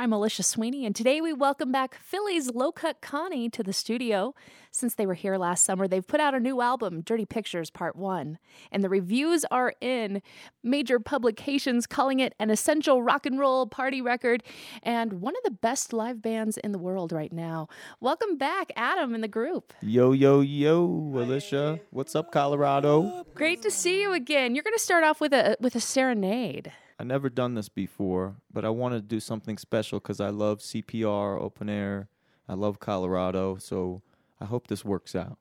I'm Alicia Sweeney, and today we welcome back Philly's Low Cut Connie to the studio. Since they were here last summer, they've put out a new album, Dirty Pictures Part 1, and the reviews are in major publications calling it an essential rock and roll party record and one of the best live bands in the world right now. Welcome back, Adam, and the group. Yo, yo, yo, Alicia. What's up, Colorado? Great to see you again. You're going to start off with a with a serenade. I never done this before, but I want to do something special because I love CPR, open air. I love Colorado, so I hope this works out.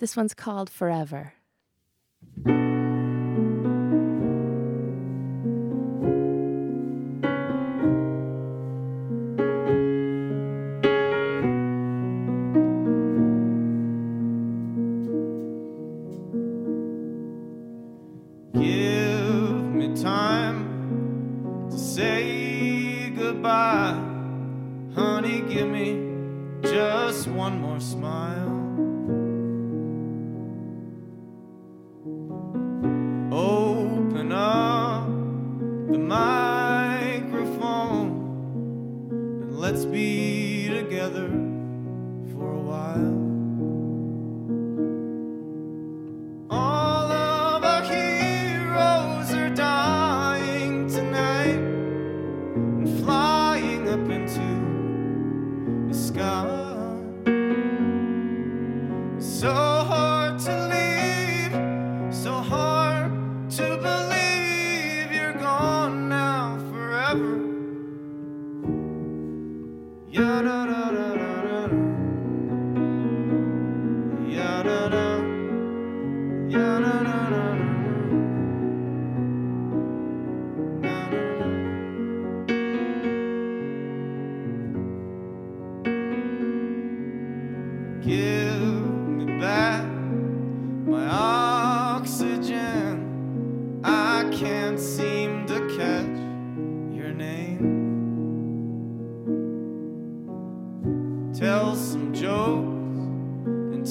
This one's called Forever. Smile.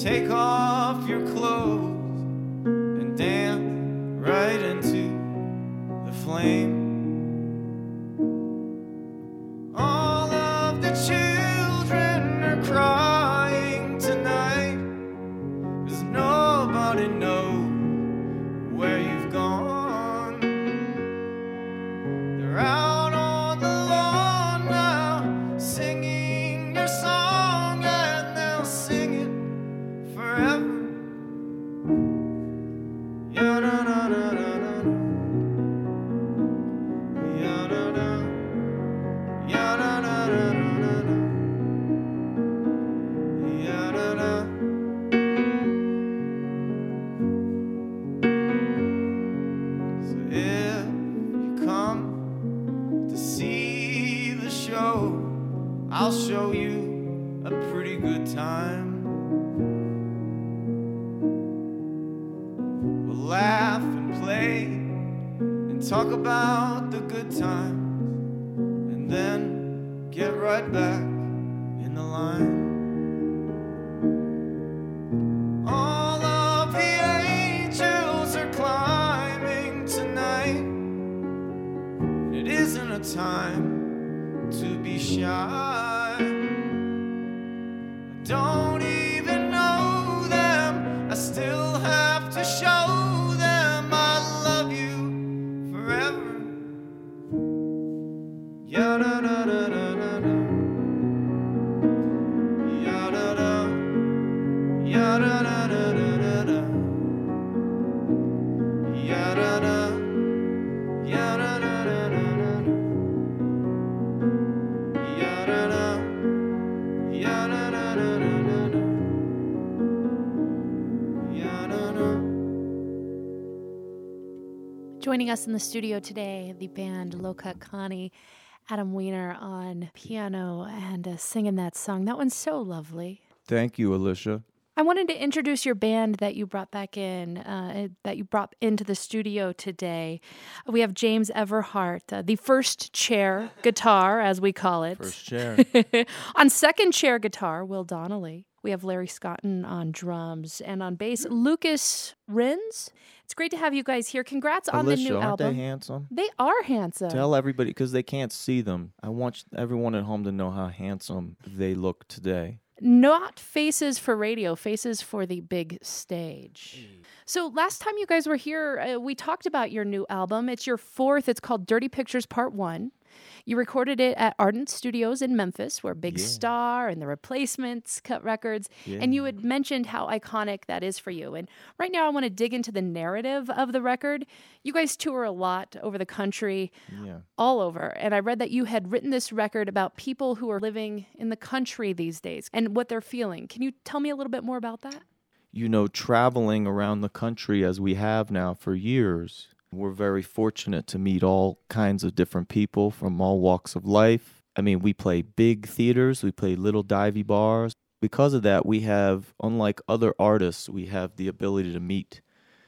Take off your clothes in. All of the angels are climbing tonight. It isn't a time to be shy. Joining us in the studio today, the band Low Cut Connie, Adam Weiner on piano and uh, singing that song. That one's so lovely. Thank you, Alicia. I wanted to introduce your band that you brought back in, uh, that you brought into the studio today. We have James Everhart, uh, the first chair guitar, as we call it. First chair. on second chair guitar, Will Donnelly. We have Larry Scotton on drums and on bass, Lucas Rins. It's great to have you guys here. Congrats on Alicia, the new aren't album. they handsome? They are handsome. Tell everybody because they can't see them. I want everyone at home to know how handsome they look today. Not faces for radio, faces for the big stage. So, last time you guys were here, uh, we talked about your new album. It's your fourth. It's called Dirty Pictures Part One. You recorded it at Ardent Studios in Memphis, where Big Yeah. Star and the Replacements cut records. And you had mentioned how iconic that is for you. And right now, I want to dig into the narrative of the record. You guys tour a lot over the country, Yeah. all over. And I read that you had written this record about people who are living in the country these days and what they're feeling. Can you tell me a little bit more about that? you know, traveling around the country as we have now for years, we're very fortunate to meet all kinds of different people from all walks of life. I mean, we play big theaters, we play little divey bars. Because of that, we have, unlike other artists, we have the ability to meet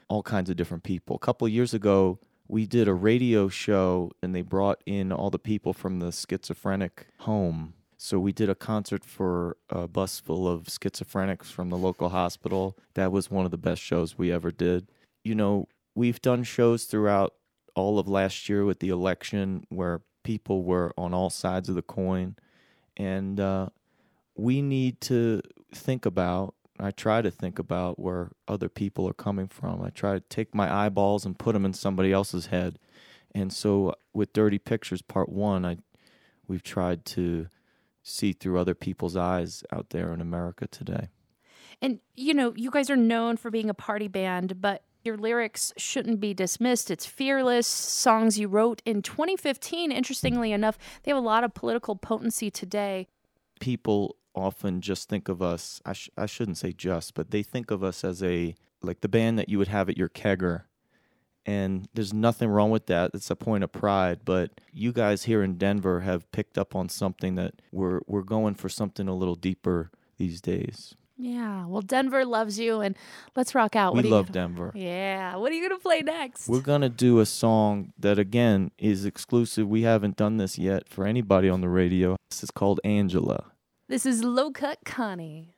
all kinds of different people. A couple years ago, we did a radio show and they brought in all the people from the schizophrenic home. So we did a concert for a bus full of schizophrenics from the local hospital. That was one of the best shows we ever did. You know, we've done shows throughout all of last year with the election where people were on all sides of the coin. And uh, we need to think about, I try to think about where other people are coming from. I try to take my eyeballs and put them in somebody else's head. And so with Dirty Pictures Part 1, I we've tried to see through other people's eyes out there in America today. And, you know, you guys are known for being a party band, but your lyrics shouldn't be dismissed. It's fearless songs you wrote in 2015. Interestingly enough, they have a lot of political potency today. People often just think of us, I, sh- I shouldn't say just, but they think of us as a, like the band that you would have at your kegger. And there's nothing wrong with that. It's a point of pride. But you guys here in Denver have picked up on something that we're, we're going for something a little deeper these days. Yeah. Well, Denver loves you, and let's rock out. we What you love gonna- Denver. Yeah. What are you going to play next? We're gonna do a song that again is exclusive. We haven't done this yet for anybody on the radio. This is called Angela. This is Low Cut Connie.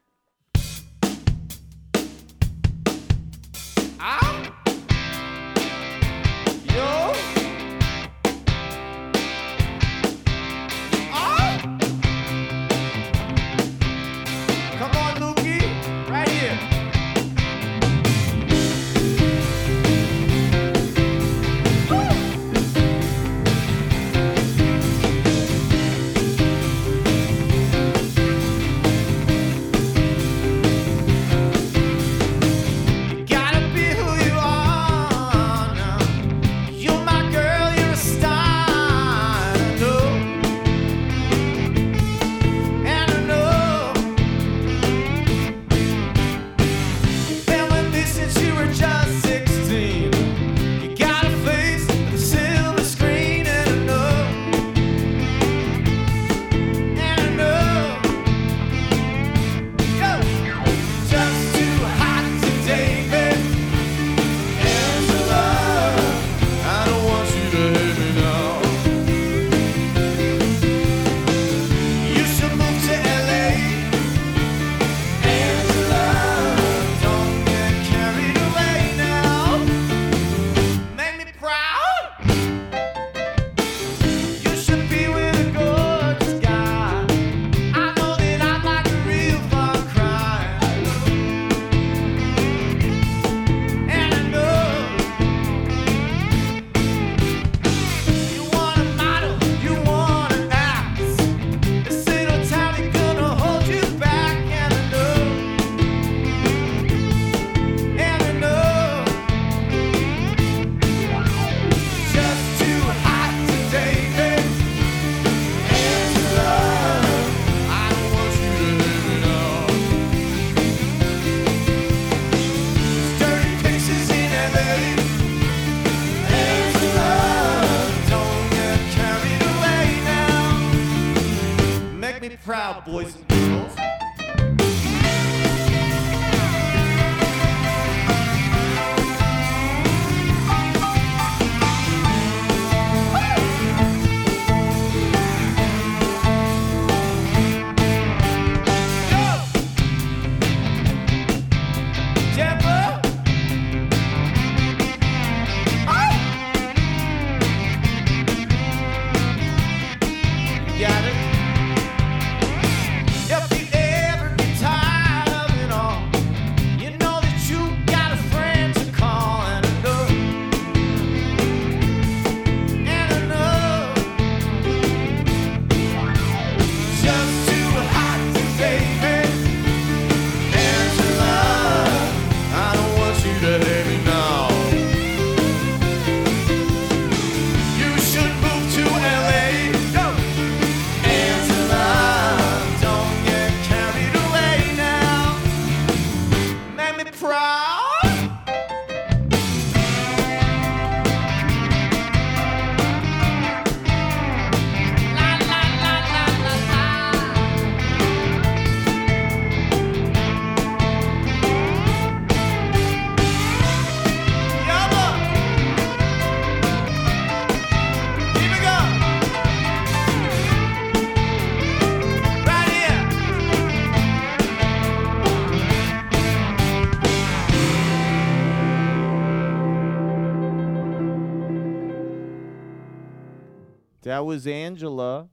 That was Angela.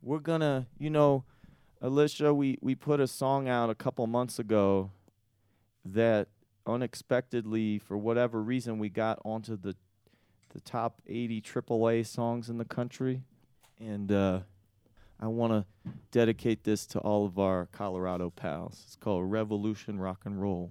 We're gonna, you know, Alicia, we, we put a song out a couple months ago that unexpectedly, for whatever reason, we got onto the the top 80 AAA songs in the country. And uh, I want to dedicate this to all of our Colorado pals. It's called Revolution Rock and Roll.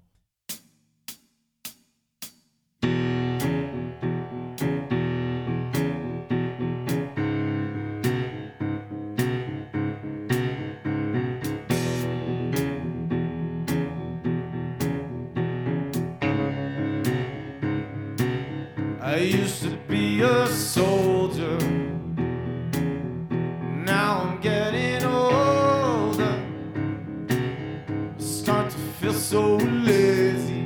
Feel so lazy.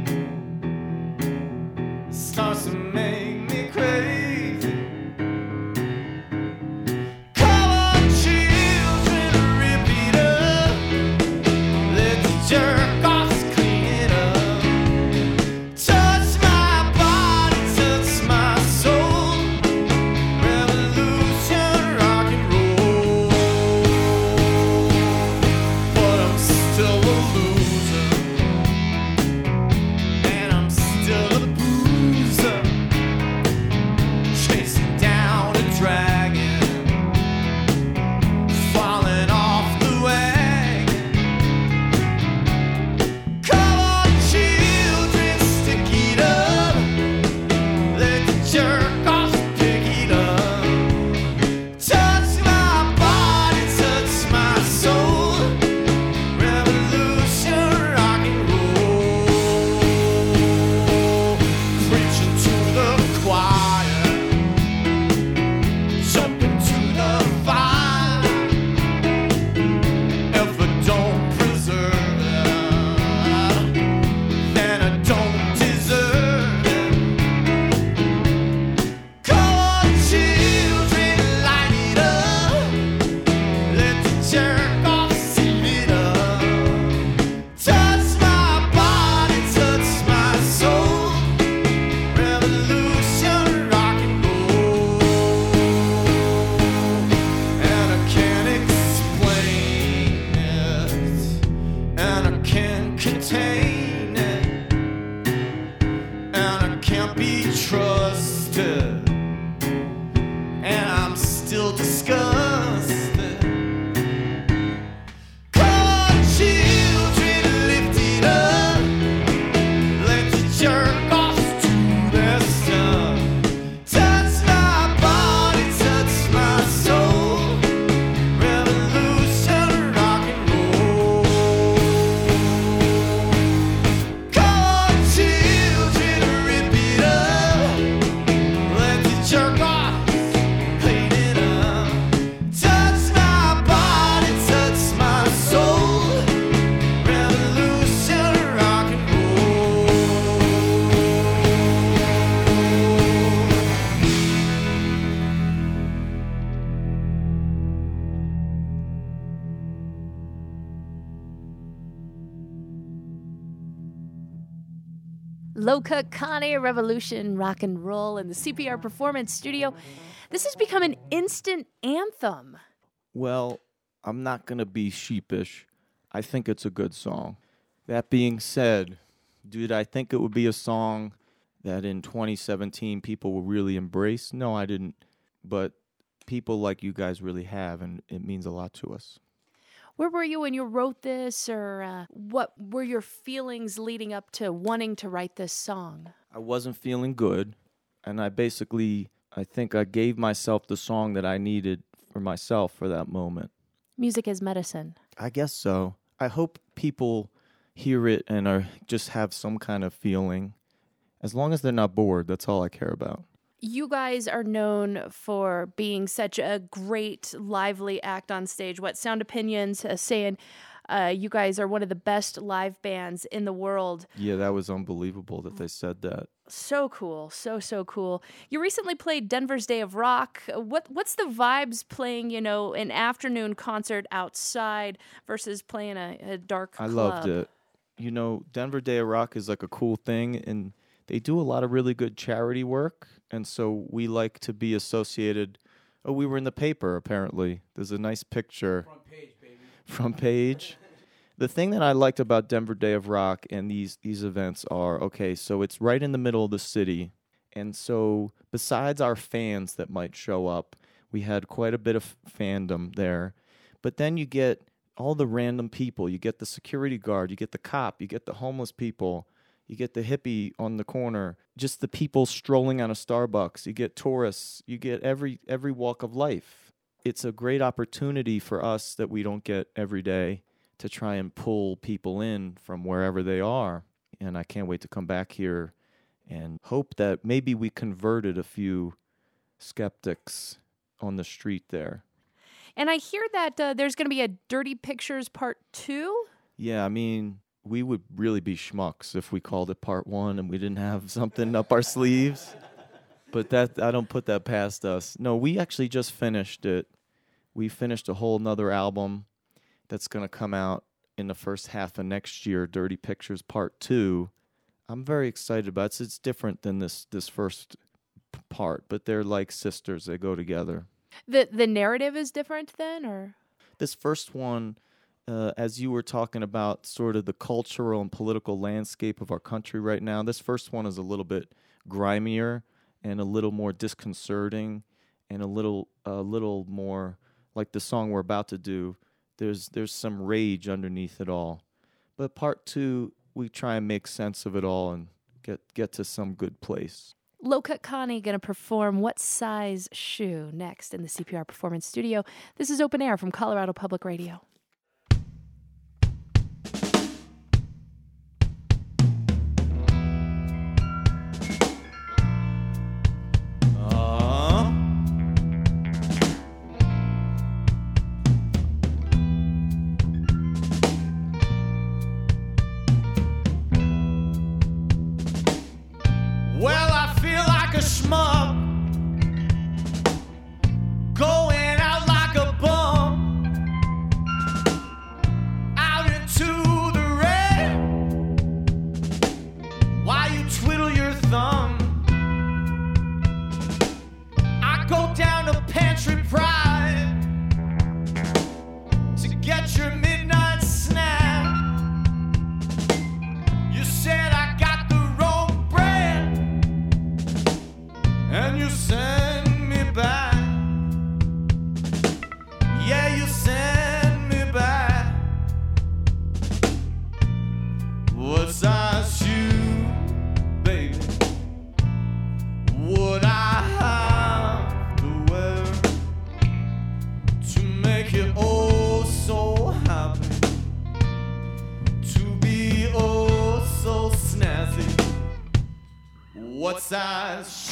Cut Connie Revolution Rock and Roll in the CPR Performance Studio. This has become an instant anthem. Well, I'm not going to be sheepish. I think it's a good song. That being said, dude, I think it would be a song that in 2017 people will really embrace? No, I didn't. But people like you guys really have, and it means a lot to us. Where were you when you wrote this, or uh, what were your feelings leading up to wanting to write this song? I wasn't feeling good, and I basically, I think I gave myself the song that I needed for myself for that moment. Music is medicine. I guess so. I hope people hear it and are just have some kind of feeling. As long as they're not bored, that's all I care about. You guys are known for being such a great, lively act on stage. What Sound Opinions uh, saying uh, you guys are one of the best live bands in the world. Yeah, that was unbelievable that they said that. So cool, so so cool. You recently played Denver's Day of Rock. What what's the vibes playing? You know, an afternoon concert outside versus playing a, a dark. I club? loved it. You know, Denver Day of Rock is like a cool thing, and they do a lot of really good charity work. And so we like to be associated Oh, we were in the paper apparently. There's a nice picture. Front page, baby. Front page. the thing that I liked about Denver Day of Rock and these these events are okay, so it's right in the middle of the city. And so besides our fans that might show up, we had quite a bit of fandom there. But then you get all the random people. You get the security guard, you get the cop, you get the homeless people, you get the hippie on the corner, just the people strolling out of Starbucks. You get tourists, you get every every walk of life. It's a great opportunity for us that we don't get every day to try and pull people in from wherever they are. And I can't wait to come back here and hope that maybe we converted a few skeptics on the street there. And I hear that uh, there's going to be a Dirty Pictures Part 2. Yeah, I mean, we would really be schmucks if we called it part one and we didn't have something up our sleeves. But that I don't put that past us. No, we actually just finished it. We finished a whole nother album that's gonna come out in the first half of next year, Dirty Pictures Part Two. I'm very excited about it. It's, it's different than this this first p- part, but they're like sisters. They go together. The the narrative is different then or this first one, uh, as you were talking about sort of the cultural and political landscape of our country right now, this first one is a little bit grimier and a little more disconcerting and a little a little more like the song we're about to do. There's there's some rage underneath it all. But part two, we try and make sense of it all and get get to some good place. Low Cut Connie going to perform What Size Shoe next in the CPR Performance Studio. This is Open Air from Colorado Public Radio. Size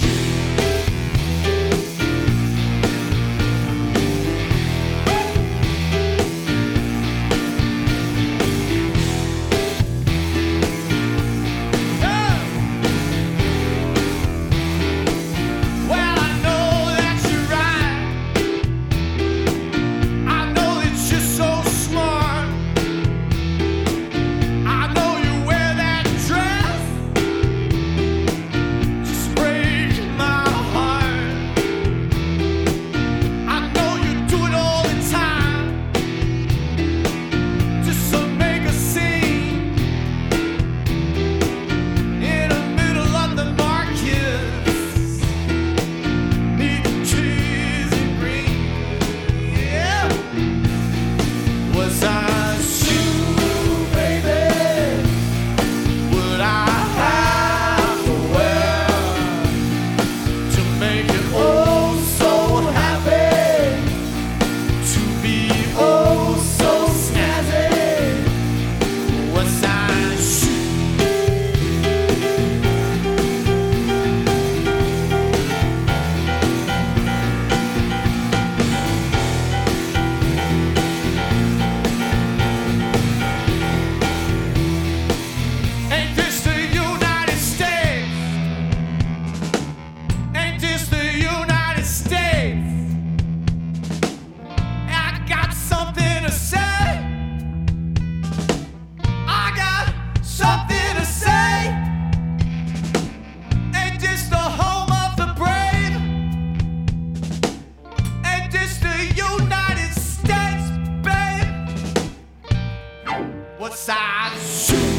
what size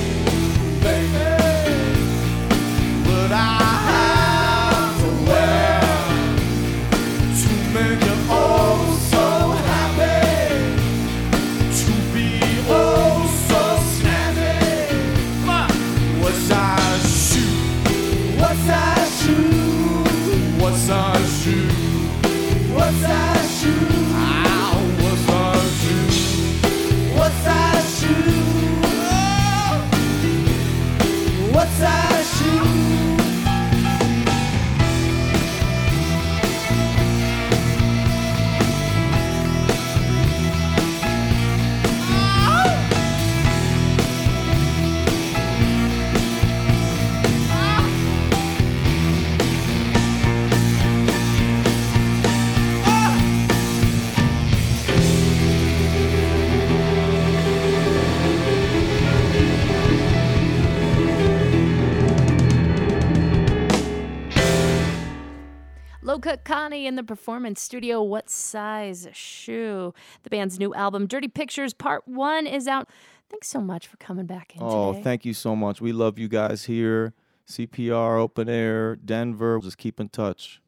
In the performance studio. What size shoe? The band's new album, Dirty Pictures Part One, is out. Thanks so much for coming back in Oh, today. thank you so much. We love you guys here. CPR, Open Air, Denver. Just keep in touch.